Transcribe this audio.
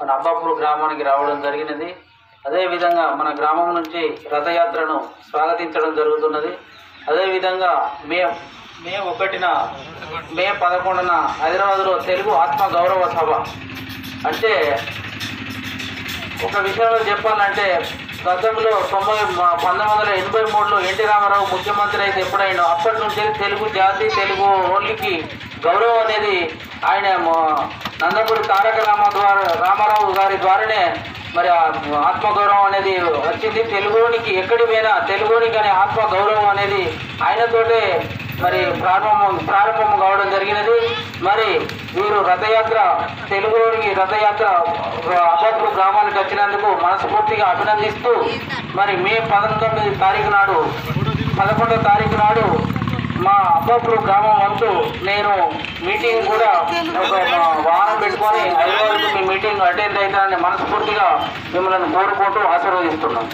మన అబ్బాపూర్ గ్రామానికి రావడం జరిగినది. అదేవిధంగా మన గ్రామం నుంచి రథయాత్రను స్వాగతించడం జరుగుతున్నది. అదేవిధంగా మే మే ఒకటిన మే పదకొండున హైదరాబాద్లో తెలుగు ఆత్మ గౌరవ సభ. అంటే ఒక విషయంలో చెప్పాలంటే గతంలో తొంభై పంతొమ్మిది వందల ఎనభై మూడులో ఎన్టీ రామారావు ముఖ్యమంత్రి అయితే ఎప్పుడైనా అప్పటి నుంచి తెలుగు జాతి తెలుగు ఓన్లీకి గౌరవం అనేది ఆయన నందమూరి తారక రామ ద్వారా రామారావు గారి ద్వారానే మరి ఆత్మగౌరవం అనేది వచ్చింది. తెలుగునికి ఎక్కడి పోయినా తెలుగునికి అనే ఆత్మగౌరవం అనేది ఆయనతోటే మరి ప్రారంభం ప్రారంభం కావడం జరిగినది. మరి వీరు రథయాత్ర తెలుగులోనికి రథయాత్ర అబ్బాపూర్ గ్రామానికి వచ్చినందుకు మనస్ఫూర్తిగా అభినందిస్తూ మరి మే పంతొమ్మిది తారీఖు నాడు పదకొండో తారీఖు నాడు మా అబ్బాపురు గ్రామం వంతు నేను మీటింగ్ కూడా ఒక వాహనం మీటింగ్ అటెండ్ అవుతానని మనస్ఫూర్తిగా మిమ్మల్ని కోరుకుంటూ ఆశీర్వదిస్తున్నాం.